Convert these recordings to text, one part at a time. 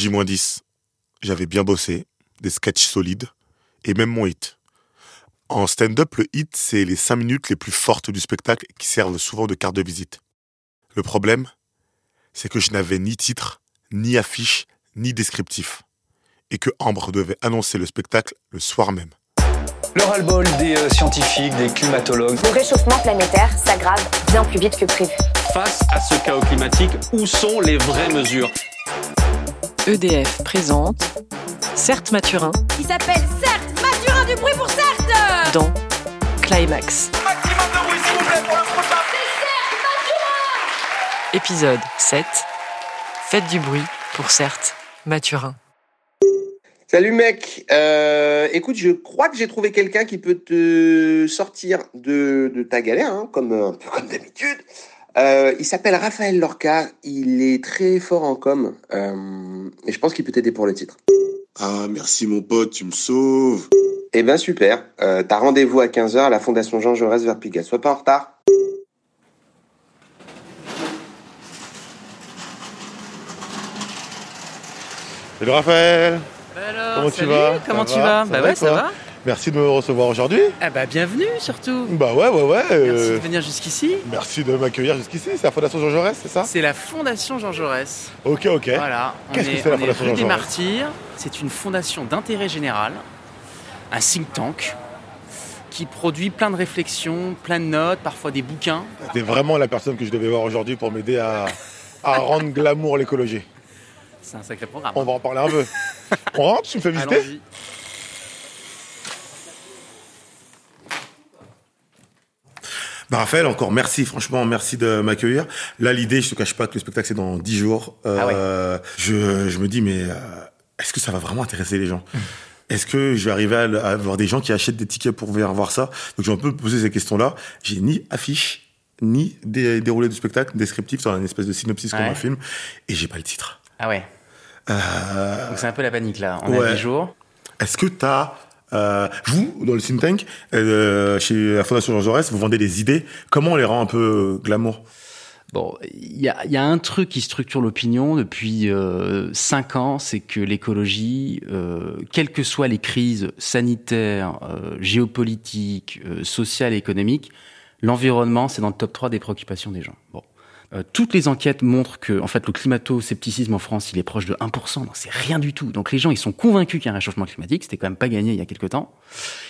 J-10. J'avais bien bossé, des sketchs solides, et même mon hit. En stand-up, le hit, c'est les 5 minutes les plus fortes du spectacle qui servent souvent de carte de visite. Le problème, c'est que je n'avais ni titre, ni affiche, ni descriptif. Et que Ambre devait annoncer le spectacle le soir même. Le ras-le-bol des euh, scientifiques, des climatologues. Le réchauffement planétaire s'aggrave bien plus vite que prévu. Face à ce chaos climatique, où sont les vraies mesures? EDF présente Certes Mathurin qui s'appelle Certes Mathurin du bruit pour Certes dans Climax. Maximum de bruit s'il vous plaît pour le prochain. Épisode 7 Faites du bruit pour Certes Mathurin. Salut mec, euh, écoute, je crois que j'ai trouvé quelqu'un qui peut te sortir de, de ta galère, hein, comme un peu comme d'habitude. Euh, il s'appelle Raphaël Lorca, il est très fort en com, euh, et je pense qu'il peut t'aider pour le titre. Ah merci mon pote, tu me sauves. Eh ben super, euh, t'as rendez-vous à 15h à la Fondation Jean Jaurès vers Pigalle, sois pas en retard. Salut Raphaël alors, Comment salut, tu vas? Comment Ça tu va? Vas Bah ouais, ça va. Merci de me recevoir aujourd'hui. Ah bah bienvenue surtout. Bah ouais, ouais, ouais. Merci euh, de venir jusqu'ici. Merci de m'accueillir jusqu'ici. C'est la Fondation Jean Jaurès, c'est ça? C'est la Fondation Jean Jaurès. Ok, ok. Voilà. Qu'est-ce que est, c'est la Fondation rue Jean des Jaurès? Martyrs. C'est une fondation d'intérêt général, un think tank qui produit plein de réflexions, plein de notes, parfois des bouquins. T'es vraiment la personne que je devais voir aujourd'hui pour m'aider à, à rendre glamour l'écologie. C'est un sacré programme. On va en parler un peu. On rentre, tu me fais visiter? Bah Raphaël, encore merci, franchement, merci de m'accueillir. Là, l'idée, je te cache pas que le spectacle c'est dans 10 jours. Euh, je, je me dis, mais euh, est-ce que ça va vraiment intéresser les gens? Est-ce que je vais arriver à, à avoir des gens qui achètent des tickets pour venir voir ça? Donc, je vais un peu poser ces questions-là. J'ai ni affiche, ni dé- déroulé du spectacle, descriptif, c'est une espèce de synopsis comme Ouais. un film, et j'ai pas le titre. Ah ouais. Euh, Donc c'est un peu la panique là. On a Ouais. 10 jours. Est-ce que tu as, euh, vous, dans le think tank, euh, chez la Fondation Jean Jaurès, vous vendez des idées Comment on les rend un peu glamour? Bon, il y a, y a un truc qui structure l'opinion depuis euh, cinq ans, c'est que l'écologie, euh, quelles que soient les crises sanitaires, euh, géopolitiques, euh, sociales et économiques, l'environnement, c'est dans le top 3 des préoccupations des gens. Bon. Euh, toutes les enquêtes montrent que, en fait, le climato-scepticisme en France, il est proche de 1%, donc c'est rien du tout. Donc les gens, ils sont convaincus qu'il y a un réchauffement climatique, c'était quand même pas gagné il y a quelques temps.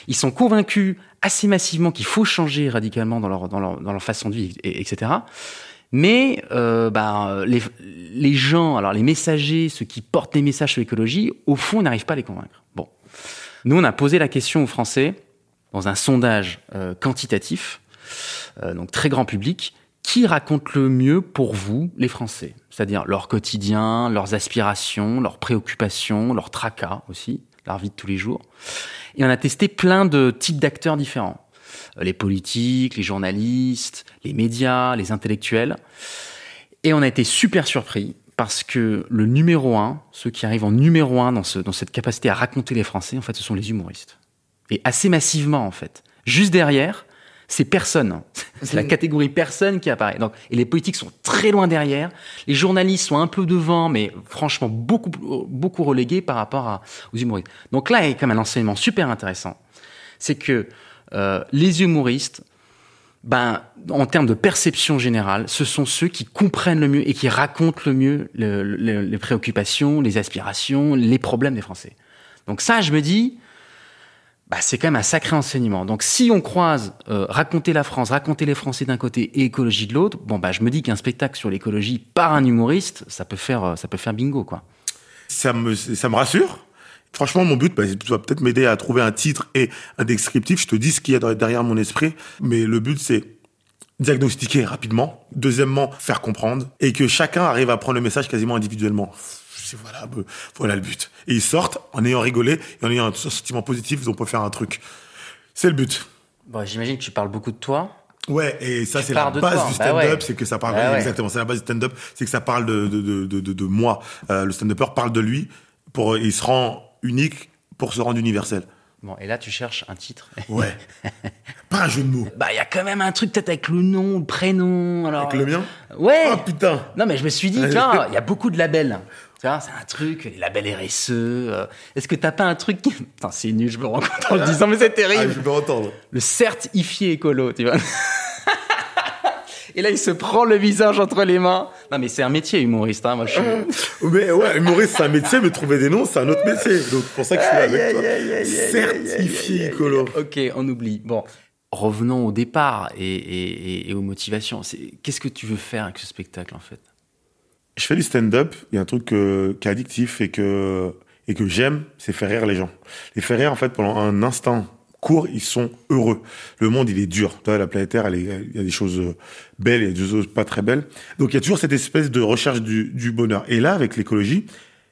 Ils sont convaincus assez massivement qu'il faut changer radicalement dans leur, dans leur, dans leur façon de vivre, et- etc. Mais euh, bah, les, les gens, alors les messagers, ceux qui portent les messages sur l'écologie, au fond, n'arrivent pas à les convaincre. Bon, nous, on a posé la question aux Français dans un sondage euh, quantitatif, euh, donc très grand public, qui raconte le mieux pour vous, les Français? C'est-à-dire leur quotidien, leurs aspirations, leurs préoccupations, leurs tracas aussi, leur vie de tous les jours. Et on a testé plein de types d'acteurs différents. Euh, Les politiques, les journalistes, les médias, les intellectuels. Et on a été super surpris parce que le numéro un, ceux qui arrivent en numéro un dans, dans cette capacité à raconter les Français, en fait, ce sont les humoristes. Et assez massivement, en fait. Juste derrière, c'est personne. C'est la catégorie personne qui apparaît. Donc, et les politiques sont très loin derrière. Les journalistes sont un peu devant, mais franchement beaucoup, beaucoup relégués par rapport à, aux humoristes. Donc là, il y a quand même un enseignement super intéressant. C'est que euh, les humoristes, ben, en termes de perception générale, ce sont ceux qui comprennent le mieux et qui racontent le mieux le- le- les préoccupations, les aspirations, les problèmes des Français. Donc ça, je me dis, bah, c'est quand même un sacré enseignement. Donc si on croise euh, raconter la France, raconter les Français d'un côté et écologie de l'autre, bon bah je me dis qu'un spectacle sur l'écologie par un humoriste, ça peut faire euh, ça peut faire bingo quoi. ça me, ça me rassure. Franchement, mon but, bah, tu vas peut-être m'aider à trouver un titre et un descriptif. Je te dis ce qu'il y a derrière mon esprit. Mais le but, c'est diagnostiquer rapidement. Deuxièmement, faire comprendre. Et que chacun arrive à prendre le message quasiment individuellement. Voilà, voilà le but. Et ils sortent en ayant rigolé et en ayant un sentiment positif, on peut faire un truc. C'est le but. Bon, j'imagine que tu parles beaucoup de toi. Ouais, et ça c'est la base du bah stand-up, c'est que ça parle Bah exactement, c'est la base du stand-up, c'est que ça parle de de de de, de, de moi. Euh, le stand-upper parle de lui pour il se rend unique pour se rendre universel. Bon, et là tu cherches un titre. Ouais. Pas un jeu de mots. Bah il y a quand même un truc peut-être avec le nom, le prénom. Alors Avec le mien Ouais. Oh putain. Non mais je me suis dit, tiens, il y a beaucoup de labels. Tu vois, c'est un truc, les labels RSE. euh, Est-ce que t'as pas un truc qui... Putain, c'est nul, je me rends compte en le disant, mais c'est Ah, terrible. je peux entendre. Le certifié écolo, tu vois. Et là, il se prend le visage entre les mains. Non, mais c'est un métier humoriste, hein. Moi, je suis... Mais ouais, humoriste, c'est un métier, mais trouver des noms, c'est un autre métier. Donc, c'est pour ça que je suis là avec toi. Certifié écolo. Ok, on oublie. Bon, revenons au départ et, et- et- et aux motivations. Qu'est-ce que tu veux faire avec ce spectacle, en fait? Je fais du stand-up. Il y a un truc euh, qui est addictif et que, et que j'aime, c'est faire rire les gens. Les faire rire, en fait, pendant un instant court, ils sont heureux. Le monde, il est dur. La planète Terre, elle est- il y a des choses euh, belles, il y a des choses pas très belles. Donc, il y a toujours cette espèce de recherche du, du bonheur. Et là, avec l'écologie,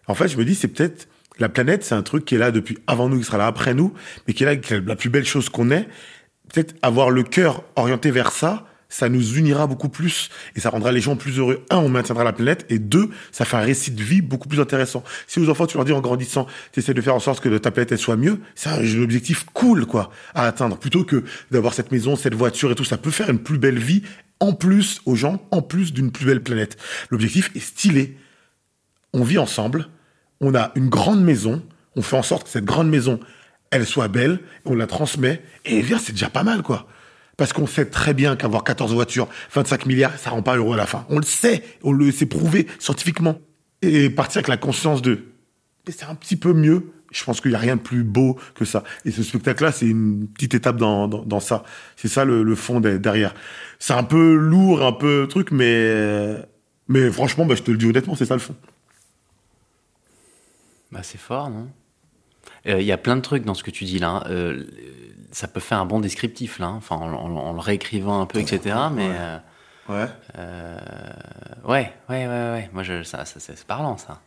en fait, je me dis, c'est peut-être la planète, c'est un truc qui est là depuis avant nous, qui sera là après nous, mais qui est là, qui est la plus belle chose qu'on ait. Peut-être avoir le cœur orienté vers ça, ça nous unira beaucoup plus et ça rendra les gens plus heureux. Un, on maintiendra la planète et deux, ça fait un récit de vie beaucoup plus intéressant. Si aux enfants, tu leur dis en grandissant, tu essaies de faire en sorte que ta planète elle soit mieux, c'est un objectif cool quoi à atteindre plutôt que d'avoir cette maison, cette voiture et tout. Ça peut faire une plus belle vie en plus aux gens, en plus d'une plus belle planète. L'objectif est stylé. On vit ensemble, on a une grande maison, on fait en sorte que cette grande maison, elle soit belle, on la transmet, et bien, c'est déjà pas mal, quoi. Parce qu'on sait très bien qu'avoir 14 voitures, 25 milliards, ça rend pas heureux à la fin. On le sait, on le sait prouvé scientifiquement. Et partir avec la conscience de, c'est un petit peu mieux. Je pense qu'il y a rien de plus beau que ça. Et ce spectacle-là, c'est une petite étape dans, dans, ça. C'est ça le, fond de- derrière. C'est un peu lourd, un peu truc, mais, mais franchement, bah, je te le dis honnêtement, c'est ça le fond. Bah, c'est fort, non? Euh, Il y a plein de trucs dans ce que tu dis là. hein. Euh, ça peut faire un bon descriptif là, hein. enfin en, en- en le réécrivant un peu, etc. Mais Ouais. euh, ouais, ouais, ouais, ouais. Moi, je, ça, ça, c'est parlant ça.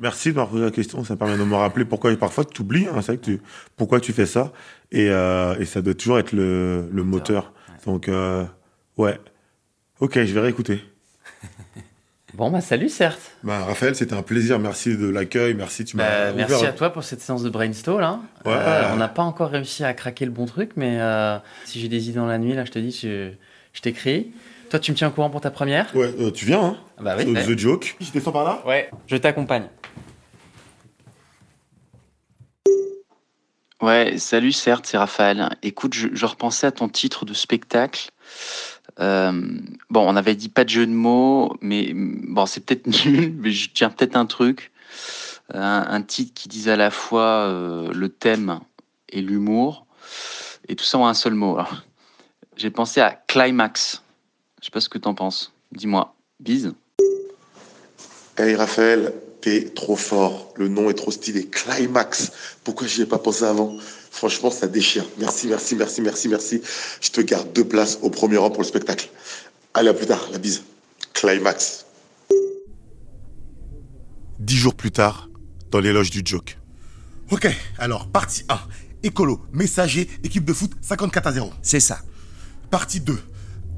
Merci de m'avoir posé la question. Ça me permet de me rappeler pourquoi, parfois, tu oublies, hein, c'est vrai que tu, pourquoi tu fais ça. Et, euh, et ça doit toujours être le, le moteur. Donc, euh, ouais. Ok, je vais réécouter. Bon, bah salut, certes. Bah, Raphaël, c'était un plaisir. Merci de l'accueil. Merci, tu m'as Bah, merci à toi pour cette séance de brainstorm. Là. Ouais. Euh, on n'a pas encore réussi à craquer le bon truc, mais euh, si j'ai des idées dans la nuit, là, je te dis, je, je t'écris. Toi, tu me tiens au courant pour ta première? Ouais, euh, tu viens, hein Ah Bah oui. The, ouais. The Joke. Je descends par là? Ouais, je t'accompagne. Ouais, salut, certes, c'est Raphaël. Écoute, je, je repensais à ton titre de spectacle. Euh, bon, on avait dit pas de jeu de mots, mais bon, c'est peut-être nul, mais je tiens peut-être un truc. Un, titre qui dise à la fois euh, le thème et l'humour, et tout ça en un seul mot. J'ai pensé à Climax. Je sais pas ce que t'en penses. Dis-moi. Bise. Hey Raphaël, t'es trop fort. Le nom est trop stylé. Climax. Pourquoi j'y ai pas pensé avant? Franchement, ça déchire. Merci, merci, merci, merci, merci. Je te garde deux places au premier rang pour le spectacle. Allez, à plus tard. La bise. Climax. Dix jours plus tard, dans l'éloge du joke. Ok, alors, partie 1. Écolo, messager, équipe de foot 54 à 0. C'est ça. Partie 2.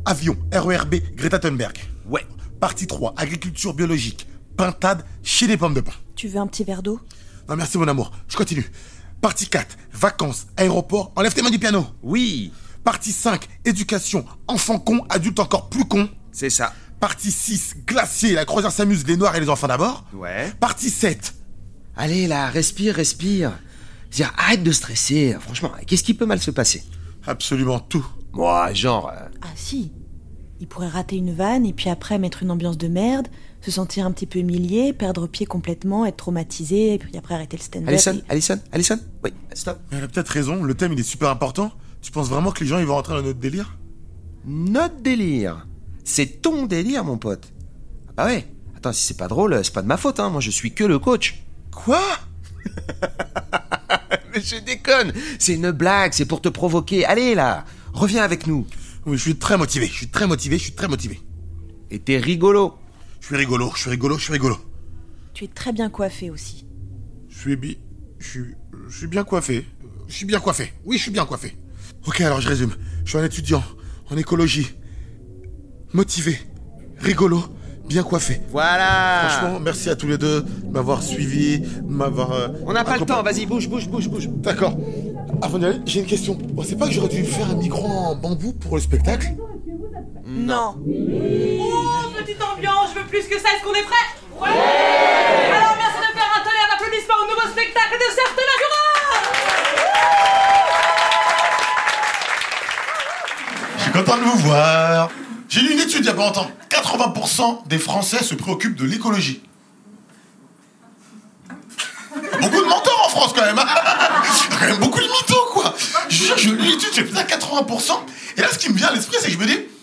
Avion, RERB, Greta Thunberg. Ouais. Partie 3. Agriculture biologique. Pintade chez les pommes de pain. Tu veux un petit verre d'eau? Non, merci mon amour. Je continue. Partie 4. Vacances, aéroport, enlève tes mains du piano. Oui, Partie 5. Éducation, enfant con, adulte encore plus con. c'est ça. Partie 6. Glacier, la croisière s'amuse, les noirs et les enfants d'abord. Ouais. Partie 7. Allez là, respire, respire. Dire, arrête de stresser. Franchement, qu'est-ce qui peut mal se passer? Absolument tout. Moi, genre. euh, Ah si. Il pourrait rater une vanne et puis après mettre une ambiance de merde, se sentir un petit peu humilié, perdre pied complètement, être traumatisé et puis après arrêter le stand-up. Alison, et- Alison, Alison? Oui, stop. Elle a peut-être raison, le thème il est super important. Tu penses vraiment que les gens ils vont rentrer dans notre délire? Notre délire? C'est ton délire, mon pote. Ah bah ouais. Attends, si c'est pas drôle, c'est pas de ma faute, hein. Moi, je suis que le coach. Quoi? Mais je déconne. C'est une blague, c'est pour te provoquer. Allez là, reviens avec nous. Oui, je suis très motivé, je suis très motivé, je suis très motivé. Et t'es rigolo. Je suis rigolo, je suis rigolo, je suis rigolo. Tu es très bien coiffé aussi. Je suis bi... Je suis... Je suis bien coiffé. Je suis bien coiffé. Oui, je suis bien coiffé. Ok, alors je résume. Je suis un étudiant en écologie. Motivé. Rigolo. Bien coiffé. Voilà. Franchement, merci à tous les deux de m'avoir suivi, de m'avoir... euh, On n'a pas le accompagné. temps, vas-y, bouge, bouge, bouge, bouge. D'accord. Avant d'y aller, j'ai une question. Bon, c'est pas que j'aurais dû faire un micro en bambou pour le spectacle? Non plus que ça, est-ce qu'on est prêts ouais Alors merci de faire un tonnerre d'applaudissements au nouveau spectacle de Certain Natura Je suis content de vous voir. J'ai lu une étude il y a pas longtemps. 80% des Français se préoccupent de l'écologie. Beaucoup de menteurs en France quand même. Hein. quand même beaucoup de mythos quoi. Je jure, lis l'étude, j'ai putain 80%. Et là ce qui me vient à l'esprit c'est que je me dis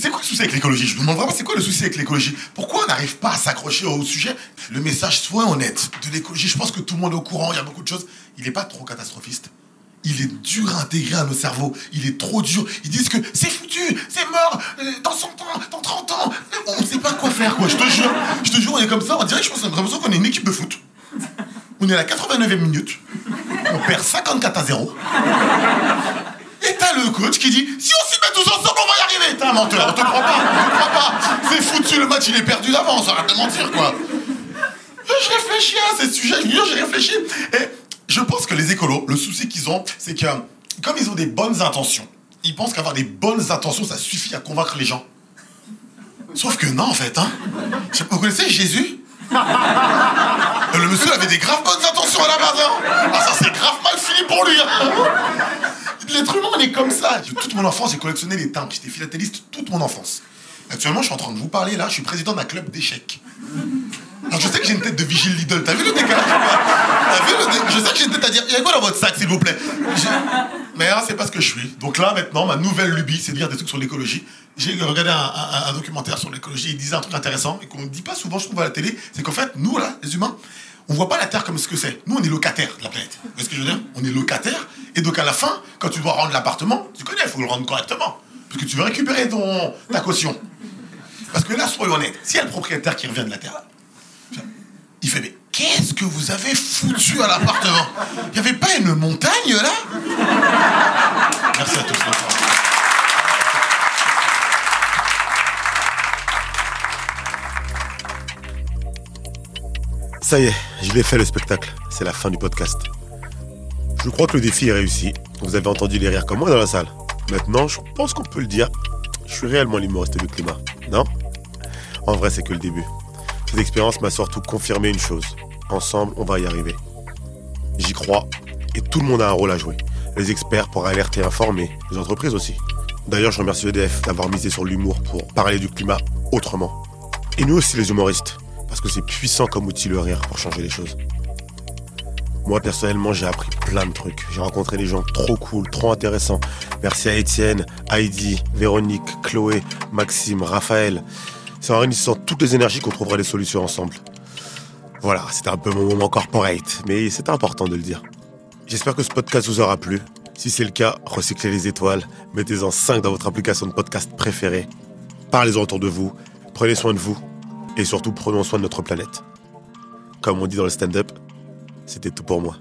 c'est quoi le souci avec l'écologie? Je me demande vraiment c'est quoi le souci avec l'écologie? Pourquoi on n'arrive pas à s'accrocher au sujet? Le message soit honnête de l'écologie, je pense que tout le monde est au courant, il y a beaucoup de choses. Il n'est pas trop catastrophiste. Il est dur à intégrer à nos cerveaux. Il est trop dur. Ils disent que c'est foutu, c'est mort, euh, dans 100 ans, dans 30 ans. On ne sait pas quoi faire, quoi. Je te jure. Je te jure, on est comme ça. On dirait que je pense l'impression qu'on est une équipe de foot. On est à la 89e minute. On perd 54 à 0. Et t'as le coach qui dit Si on s'y met tous ensemble, on va y arriver. T'es un menteur, on te croit pas, on te croit pas. C'est foutu, le match il est perdu d'avance, arrête de mentir quoi. Je réfléchis à ces sujets, je j'ai réfléchi. Et je pense que les écolos, le souci qu'ils ont, c'est que comme ils ont des bonnes intentions, ils pensent qu'avoir des bonnes intentions, ça suffit à convaincre les gens. Sauf que non, en fait, hein. Vous connaissez Jésus? Le monsieur avait des graves bonnes intentions à la base, hein. Ah, ça, c'est grave mal fini pour lui, hein. L'être humain, on est comme ça. Toute mon enfance, j'ai collectionné les timbres. J'étais philatéliste toute mon enfance. Actuellement, je suis en train de vous parler, là, je suis président d'un club d'échecs. Alors, je sais que j'ai une tête de vigile Lidl. T'as vu le décalage T'as vu le dé- Je sais que j'ai une tête à dire Il y a quoi dans votre sac, s'il vous plaît? Mais là, c'est pas ce que je suis. Donc là, maintenant, ma nouvelle lubie, c'est de lire des trucs sur l'écologie. J'ai regardé un- un documentaire sur l'écologie. Il disait un truc intéressant et qu'on ne dit pas souvent, je trouve, à la télé. C'est qu'en fait, nous, là, les humains, on voit pas la Terre comme ce que c'est. Nous, on est locataires de la planète. Vous voyez ce que je veux dire? On est locataires. Et donc, à la fin, quand tu dois rendre l'appartement, tu connais, il faut le rendre correctement. Parce que tu veux récupérer ta caution. Parce que là, soyons honnêtes, s'il y a le propriétaire qui revient de la Terre, il fait, mais qu'est-ce que vous avez foutu à l'appartement? Il n'y avait pas une montagne là? Merci à tous. Ça y est, je l'ai fait le spectacle. C'est la fin du podcast. Je crois que le défi est réussi. Vous avez entendu les rires comme moi dans la salle. Maintenant, je pense qu'on peut le dire. Je suis réellement l'humoriste du climat. Non? En vrai, c'est que le début. Cette expérience m'a surtout confirmé une chose. Ensemble, on va y arriver. J'y crois. Et tout le monde a un rôle à jouer. Les experts pour alerter et informer. Les entreprises aussi. D'ailleurs, je remercie EDF d'avoir misé sur l'humour pour parler du climat autrement. Et nous aussi, les humoristes. Parce que c'est puissant comme outil le rire pour changer les choses. Moi, personnellement, j'ai appris plein de trucs. J'ai rencontré des gens trop cool, trop intéressants. Merci à Étienne, Heidi, Véronique, Chloé, Maxime, Raphaël. C'est en réunissant toutes les énergies qu'on trouvera des solutions ensemble. Voilà, c'était un peu mon moment corporate, mais c'est important de le dire. J'espère que ce podcast vous aura plu. Si c'est le cas, recyclez les étoiles, mettez-en 5 dans votre application de podcast préférée. Parlez-en autour de vous, prenez soin de vous, et surtout prenons soin de notre planète. Comme on dit dans le stand-up, c'était tout pour moi.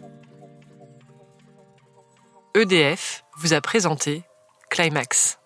EDF vous a présenté Climax.